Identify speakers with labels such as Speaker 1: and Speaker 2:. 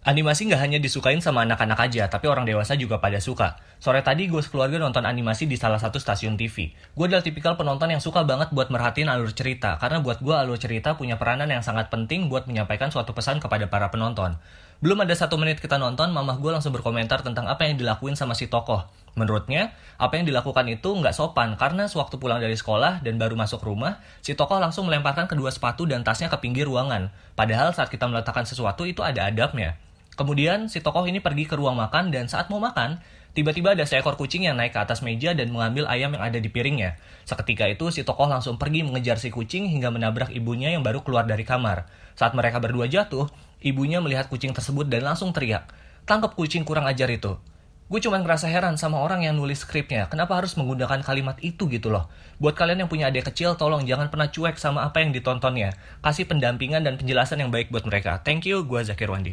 Speaker 1: Animasi nggak hanya disukain sama anak-anak aja, tapi orang dewasa juga pada suka. Sore tadi gue sekeluarga nonton animasi di salah satu stasiun TV. Gue adalah tipikal penonton yang suka banget buat merhatiin alur cerita, karena buat gue alur cerita punya peranan yang sangat penting buat menyampaikan suatu pesan kepada para penonton. Belum ada satu menit kita nonton, mamah gue langsung berkomentar tentang apa yang dilakuin sama si tokoh. Menurutnya, apa yang dilakukan itu nggak sopan karena sewaktu pulang dari sekolah dan baru masuk rumah, si tokoh langsung melemparkan kedua sepatu dan tasnya ke pinggir ruangan. Padahal saat kita meletakkan sesuatu itu ada adabnya. Kemudian si tokoh ini pergi ke ruang makan dan saat mau makan, tiba-tiba ada seekor kucing yang naik ke atas meja dan mengambil ayam yang ada di piringnya. Seketika itu si tokoh langsung pergi mengejar si kucing hingga menabrak ibunya yang baru keluar dari kamar. Saat mereka berdua jatuh, ibunya melihat kucing tersebut dan langsung teriak, "Tangkap kucing kurang ajar itu!" Gue cuma ngerasa heran sama orang yang nulis skripnya, kenapa harus menggunakan kalimat itu gitu loh. Buat kalian yang punya adik kecil, tolong jangan pernah cuek sama apa yang ditontonnya. Kasih pendampingan dan penjelasan yang baik buat mereka. Thank you, gue Zakir Wandi.